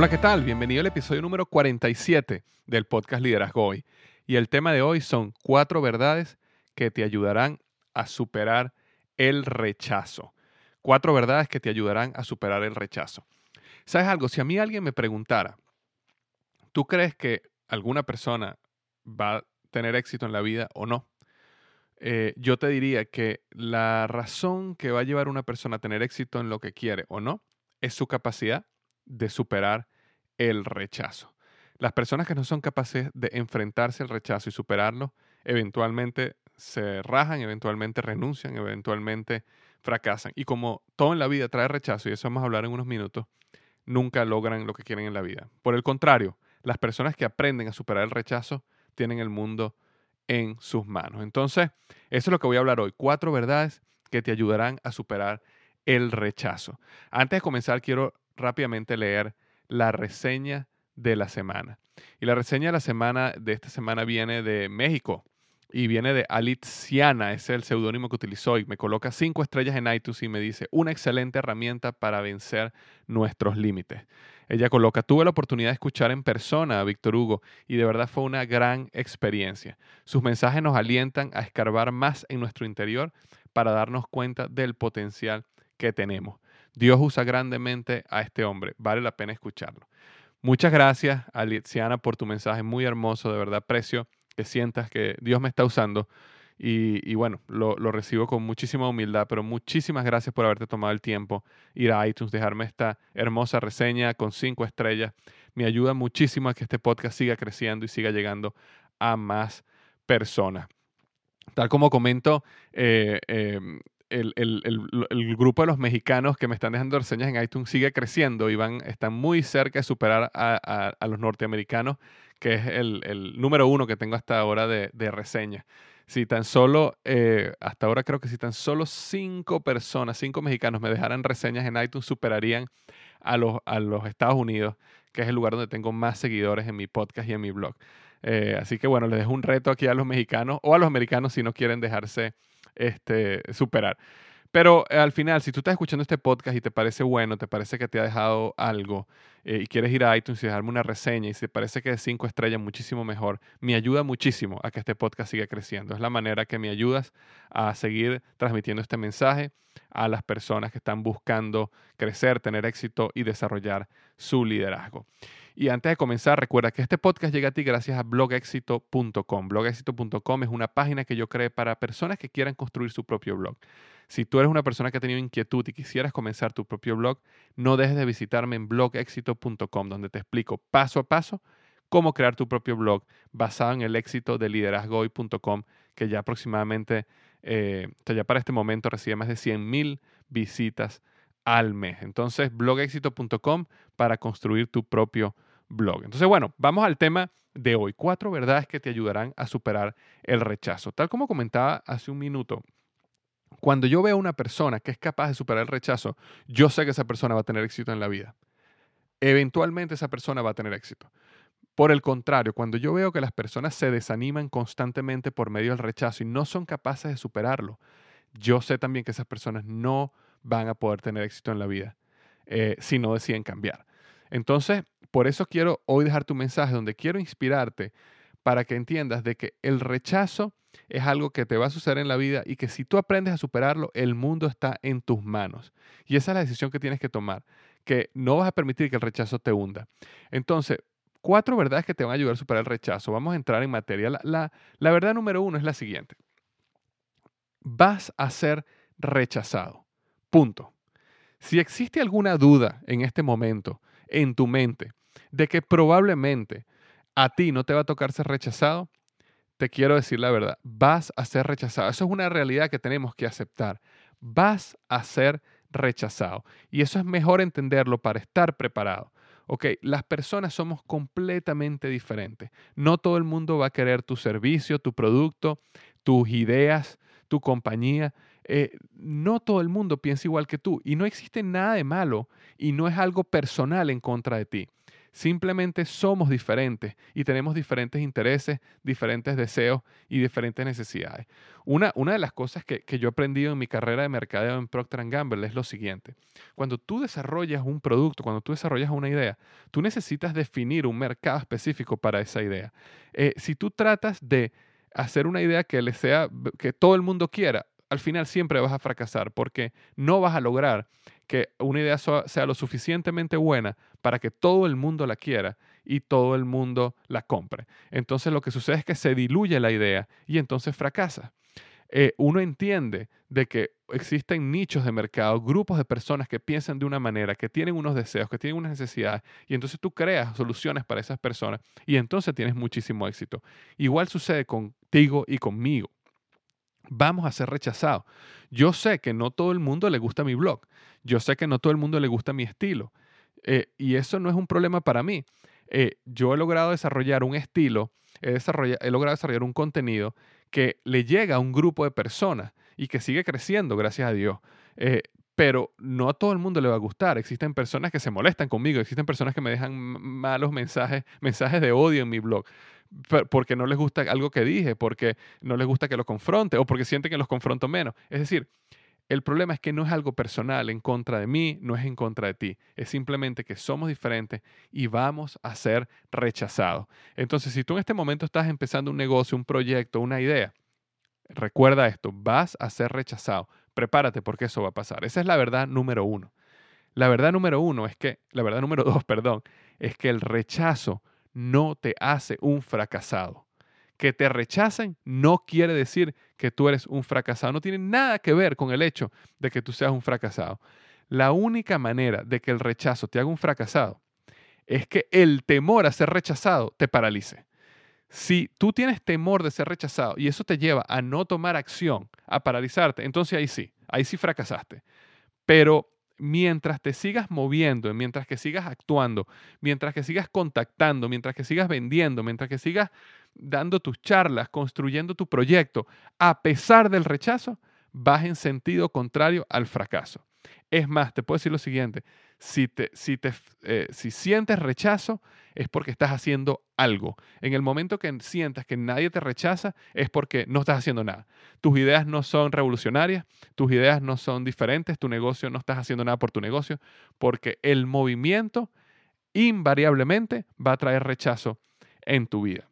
Hola, ¿qué tal? Bienvenido al episodio número 47 del podcast Liderazgo Hoy. Y el tema de hoy son cuatro verdades que te ayudarán a superar el rechazo. Cuatro verdades que te ayudarán a superar el rechazo. ¿Sabes algo? Si a mí alguien me preguntara, ¿tú crees que alguna persona va a tener éxito en la vida o no? Eh, yo te diría que la razón que va a llevar a una persona a tener éxito en lo que quiere o no es su capacidad de superar el rechazo. Las personas que no son capaces de enfrentarse al rechazo y superarlo, eventualmente se rajan, eventualmente renuncian, eventualmente fracasan. Y como todo en la vida trae rechazo, y eso vamos a hablar en unos minutos, nunca logran lo que quieren en la vida. Por el contrario, las personas que aprenden a superar el rechazo tienen el mundo en sus manos. Entonces, eso es lo que voy a hablar hoy. Cuatro verdades que te ayudarán a superar el rechazo. Antes de comenzar, quiero rápidamente leer la reseña de la semana. Y la reseña de la semana de esta semana viene de México y viene de Alitsiana, es el seudónimo que utilizó y me coloca cinco estrellas en iTunes y me dice, una excelente herramienta para vencer nuestros límites. Ella coloca, tuve la oportunidad de escuchar en persona a Víctor Hugo y de verdad fue una gran experiencia. Sus mensajes nos alientan a escarbar más en nuestro interior para darnos cuenta del potencial que tenemos. Dios usa grandemente a este hombre. Vale la pena escucharlo. Muchas gracias, Aliziana, por tu mensaje muy hermoso. De verdad, aprecio que sientas que Dios me está usando. Y, bueno, lo, recibo con muchísima humildad, pero muchísimas gracias por haberte tomado el tiempo, ir a iTunes, dejarme esta hermosa reseña con cinco estrellas. Me ayuda muchísimo a que este podcast siga creciendo y siga llegando a más personas. Tal como comento, eh, em, el, grupo de los mexicanos que me están dejando reseñas en iTunes sigue creciendo y van, están muy cerca de superar a, los norteamericanos, que es el, número uno que tengo hasta ahora de, de reseñas. Si tan solo, eh, hasta ahora creo que si tan solo cinco personas, cinco mexicanos me dejaran reseñas en iTunes, superarían a los, a los Estados Unidos, que es el lugar donde tengo más seguidores en mi podcast y en mi blog. Eh, así que bueno, les dejo un reto aquí a los mexicanos o a los americanos si no quieren dejarse este, superar. Pero eh, al final, si tú estás escuchando este podcast y te parece bueno, te parece que te ha dejado algo eh, y quieres ir a iTunes y dejarme una reseña y si parece que es cinco estrellas, muchísimo mejor, me ayuda muchísimo a que este podcast siga creciendo. Es la manera que me ayudas a seguir transmitiendo este mensaje a las personas que están buscando crecer, tener éxito y desarrollar su liderazgo. Y antes de comenzar, recuerda que este podcast llega a ti gracias a blogexito.com. Blogexito.com es una página que yo creé para personas que quieran construir su propio blog. Si tú eres una persona que ha tenido inquietud y quisieras comenzar tu propio blog, no dejes de visitarme en blogexito.com, donde te explico paso a paso cómo crear tu propio blog basado en el éxito de liderazgoy.com, que ya aproximadamente, eh, ya para este momento recibe más de 100.000 visitas al mes. Entonces, blogexito.com para construir tu propio blog. Entonces, bueno, vamos al tema de hoy. Cuatro verdades que te ayudarán a superar el rechazo. Tal como comentaba hace un minuto, cuando yo veo a una persona que es capaz de superar el rechazo, yo sé que esa persona va a tener éxito en la vida. Eventualmente esa persona va a tener éxito. Por el contrario, cuando yo veo que las personas se desaniman constantemente por medio del rechazo y no son capaces de superarlo, yo sé también que esas personas no van a poder tener éxito en la vida eh, si no deciden cambiar. Entonces, por eso quiero hoy dejar tu mensaje donde quiero inspirarte para que entiendas de que el rechazo es algo que te va a suceder en la vida y que si tú aprendes a superarlo, el mundo está en tus manos. Y esa es la decisión que tienes que tomar, que no vas a permitir que el rechazo te hunda. Entonces, cuatro verdades que te van a ayudar a superar el rechazo. Vamos a entrar en materia. La, verdad número uno es la siguiente. Vas a ser rechazado. Punto. Si existe alguna duda en este momento en tu mente de que probablemente a ti no te va a tocar ser rechazado, te quiero decir la verdad, vas a ser rechazado. Eso es una realidad que tenemos que aceptar. Vas a ser rechazado. Y eso es mejor entenderlo para estar preparado. Ok, las personas somos completamente diferentes. No todo el mundo va a querer tu servicio, tu producto, tus ideas, tu compañía. Eh, no todo el mundo piensa igual que tú y no existe nada de malo y no es algo personal en contra de ti. Simplemente somos diferentes y tenemos diferentes intereses, diferentes deseos y diferentes necesidades. Una, una de las cosas que, que, yo he aprendido en mi carrera de mercadeo en Procter Gamble es lo siguiente. Cuando tú desarrollas un producto, cuando tú desarrollas una idea, tú necesitas definir un mercado específico para esa idea. Eh, si tú tratas de hacer una idea que le sea que todo el mundo quiera, al final siempre vas a fracasar porque no vas a lograr que una idea sea lo suficientemente buena para que todo el mundo la quiera y todo el mundo la compre. Entonces lo que sucede es que se diluye la idea y entonces fracasa. Eh, uno entiende de que existen nichos de mercado, grupos de personas que piensan de una manera, que tienen unos deseos, que tienen unas necesidades, y entonces tú creas soluciones para esas personas y entonces tienes muchísimo éxito. Igual sucede contigo y conmigo vamos a ser rechazados. Yo sé que no todo el mundo le gusta mi blog. Yo sé que no todo el mundo le gusta mi estilo. Eh, y eso no es un problema para mí. Eh, yo he logrado desarrollar un estilo, he, he, logrado desarrollar un contenido que le llega a un grupo de personas y que sigue creciendo, gracias a Dios. Eh, pero no a todo el mundo le va a gustar. Existen personas que se molestan conmigo, existen personas que me dejan malos mensajes, mensajes de odio en mi blog porque no les gusta algo que dije, porque no les gusta que lo confronte o porque sienten que los confronto menos. Es decir, el problema es que no es algo personal en contra de mí, no es en contra de ti. Es simplemente que somos diferentes y vamos a ser rechazados. Entonces, si tú en este momento estás empezando un negocio, un proyecto, una idea, recuerda esto, vas a ser rechazado. Prepárate porque eso va a pasar. Esa es la verdad número uno. La verdad número uno es que, la verdad número dos, perdón, es que el rechazo no te hace un fracasado. Que te rechacen no quiere decir que tú eres un fracasado. No tiene nada que ver con el hecho de que tú seas un fracasado. La única manera de que el rechazo te haga un fracasado es que el temor a ser rechazado te paralice. Si tú tienes temor de ser rechazado y eso te lleva a no tomar acción, a paralizarte, entonces ahí sí, ahí sí fracasaste. Pero mientras te sigas moviendo, mientras que sigas actuando, mientras que sigas contactando, mientras que sigas vendiendo, mientras que sigas dando tus charlas, construyendo tu proyecto, a pesar del rechazo, vas en sentido contrario al fracaso. Es más, te puedo decir lo siguiente, si, te, si, te, eh, si sientes rechazo, es porque estás haciendo algo. En el momento que sientas que nadie te rechaza, es porque no estás haciendo nada. Tus ideas no son revolucionarias, tus ideas no son diferentes, tu negocio no estás haciendo nada por tu negocio, porque el movimiento invariablemente va a traer rechazo en tu vida.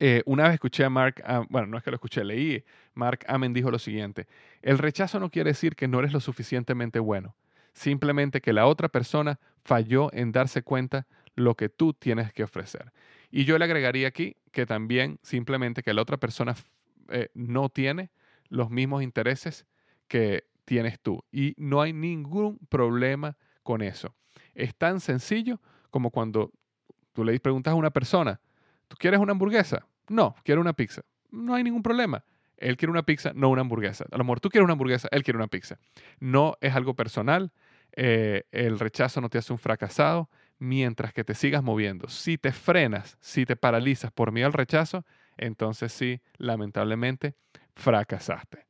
Eh, una vez escuché a Mark, bueno, no es que lo escuché, leí, Mark Amen dijo lo siguiente, el rechazo no quiere decir que no eres lo suficientemente bueno, simplemente que la otra persona falló en darse cuenta lo que tú tienes que ofrecer. Y yo le agregaría aquí que también simplemente que la otra persona eh, no tiene los mismos intereses que tienes tú. Y no hay ningún problema con eso. Es tan sencillo como cuando tú le preguntas a una persona, ¿tú quieres una hamburguesa? No, quiero una pizza. No hay ningún problema. él quiere una pizza, no una hamburguesa. A lo mejor tú quieres una hamburguesa, él quiere una pizza. No es algo personal, eh, el rechazo no te hace un fracasado mientras que te sigas moviendo. Si te frenas, si te paralizas por miedo al rechazo, entonces sí, lamentablemente, fracasaste.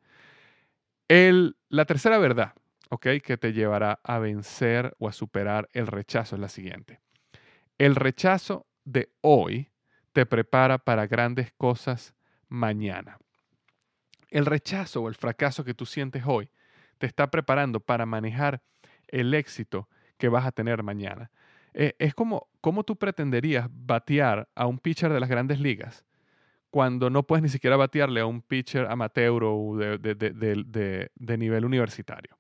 El, la tercera verdad, ¿ok? Que te llevará a vencer o a superar el rechazo es la siguiente. El rechazo de hoy te prepara para grandes cosas mañana. El rechazo o el fracaso que tú sientes hoy te está preparando para manejar el éxito que vas a tener mañana. Eh, es como, ¿cómo tú pretenderías batear a un pitcher de las grandes ligas cuando no puedes ni siquiera batearle a un pitcher amateur o de nivel universitario?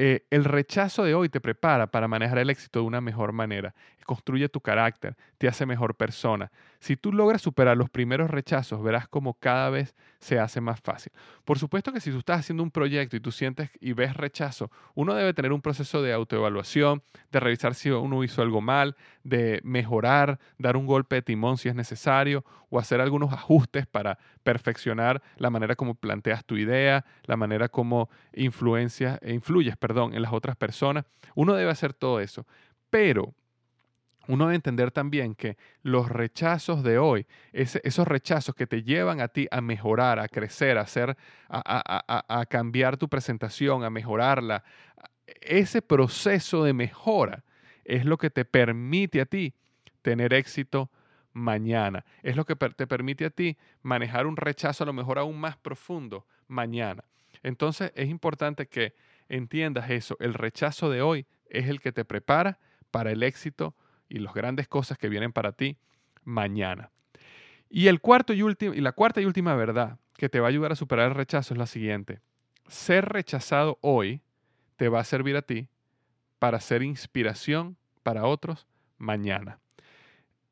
Eh, el rechazo de hoy te prepara para manejar el éxito de una mejor manera, construye tu carácter, te hace mejor persona. Si tú logras superar los primeros rechazos, verás cómo cada vez se hace más fácil. Por supuesto que si tú estás haciendo un proyecto y tú sientes y ves rechazo, uno debe tener un proceso de autoevaluación, de revisar si uno hizo algo mal, de mejorar, dar un golpe de timón si es necesario o hacer algunos ajustes para perfeccionar la manera como planteas tu idea, la manera como influencias, e influyes perdón, en las otras personas. Uno debe hacer todo eso. Pero uno debe entender también que los rechazos de hoy, esos rechazos que te llevan a ti a mejorar, a crecer, a, hacer, a, cambiar tu presentación, a mejorarla, ese proceso de mejora es lo que te permite a ti tener éxito mañana. Es lo que te permite a ti manejar un rechazo a lo mejor aún más profundo mañana. Entonces es importante que entiendas eso. El rechazo de hoy es el que te prepara para el éxito y las grandes cosas que vienen para ti mañana. Y, el cuarto y, y la cuarta y última verdad que te va a ayudar a superar el rechazo es la siguiente. Ser rechazado hoy te va a servir a ti para ser inspiración para otros mañana.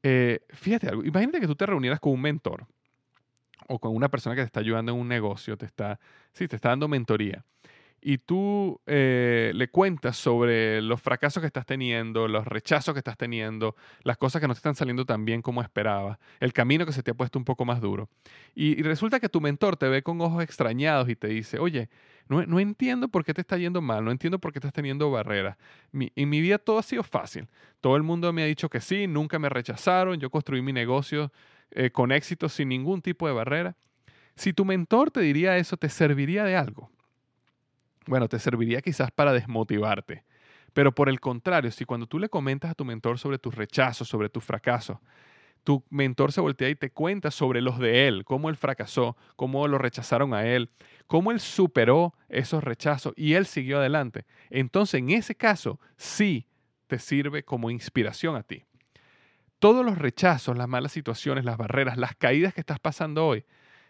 Eh, fíjate algo, imagínate que tú te reunieras con un mentor o con una persona que te está ayudando en un negocio, te está, sí, te está dando mentoría y tú eh, le cuentas sobre los fracasos que estás teniendo, los rechazos que estás teniendo, las cosas que no te están saliendo tan bien como esperabas, el camino que se te ha puesto un poco más duro. Y, resulta que tu mentor te ve con ojos extrañados y te dice, oye, no, entiendo por qué te está yendo mal, no entiendo por qué estás teniendo barreras. en mi vida todo ha sido fácil. Todo el mundo me ha dicho que sí, nunca me rechazaron, yo construí mi negocio eh, con éxito sin ningún tipo de barrera. Si tu mentor te diría eso, ¿te serviría de algo? Bueno, te serviría quizás para desmotivarte. Pero por el contrario, si cuando tú le comentas a tu mentor sobre tus rechazos, sobre tus fracasos, tu mentor se voltea y te cuenta sobre los de él, cómo él fracasó, cómo lo rechazaron a él, cómo él superó esos rechazos y él siguió adelante. Entonces, en ese caso, sí te sirve como inspiración a ti. Todos los rechazos, las malas situaciones, las barreras, las caídas que estás pasando hoy,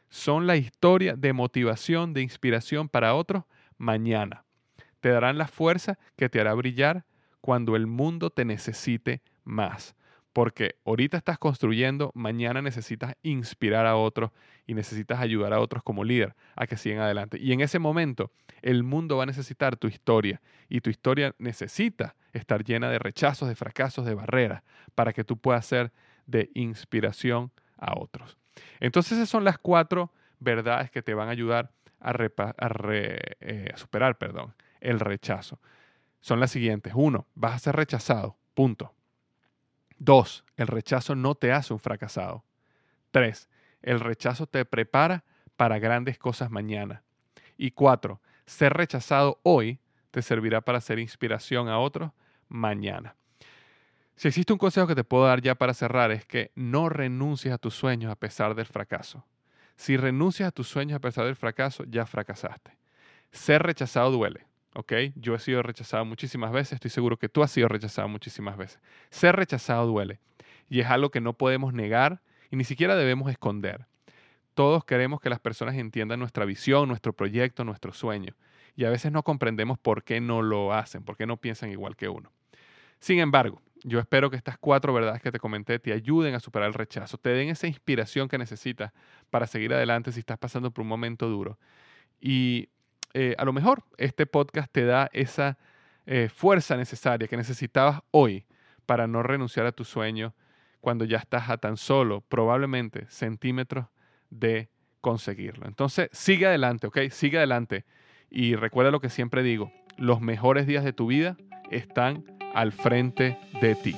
son la historia de motivación, de inspiración para otros mañana. Te darán la fuerza que te hará brillar cuando el mundo te necesite más. Porque ahorita estás construyendo, mañana necesitas inspirar a otros y necesitas ayudar a otros como líder a que sigan adelante. Y en ese momento el mundo va a necesitar tu historia y tu historia necesita estar llena de rechazos, de fracasos, de barreras para que tú puedas ser de inspiración a otros. Entonces esas son las cuatro verdades que te van a ayudar eh, a, superar perdón, el rechazo. Son las siguientes. Uno, vas a ser rechazado. Punto. Dos, el rechazo no te hace un fracasado. Tres, el rechazo te prepara para grandes cosas mañana. Y cuatro, ser rechazado hoy te servirá para ser inspiración a otros mañana. Si existe un consejo que te puedo dar ya para cerrar es que no renuncies a tus sueños a pesar del fracaso. Si renuncias a tus sueños a pesar del fracaso, ya fracasaste. Ser rechazado duele, ¿ok? Yo he sido rechazado muchísimas veces, estoy seguro que tú has sido rechazado muchísimas veces. Ser rechazado duele y es algo que no podemos negar y ni siquiera debemos esconder. Todos queremos que las personas entiendan nuestra visión, nuestro proyecto, nuestro sueño. Y a veces no comprendemos por qué no lo hacen, por qué no piensan igual que uno. Sin embargo, yo espero que estas cuatro verdades que te comenté te ayuden a superar el rechazo, te den esa inspiración que necesitas para seguir adelante si estás pasando por un momento duro. Y eh, a lo mejor este podcast te da esa eh, fuerza necesaria que necesitabas hoy para no renunciar a tu sueño cuando ya estás a tan solo, probablemente, centímetros de conseguirlo. Entonces, sigue adelante, ¿ok? Sigue adelante. Y recuerda lo que siempre digo, los mejores días de tu vida están al frente de ti.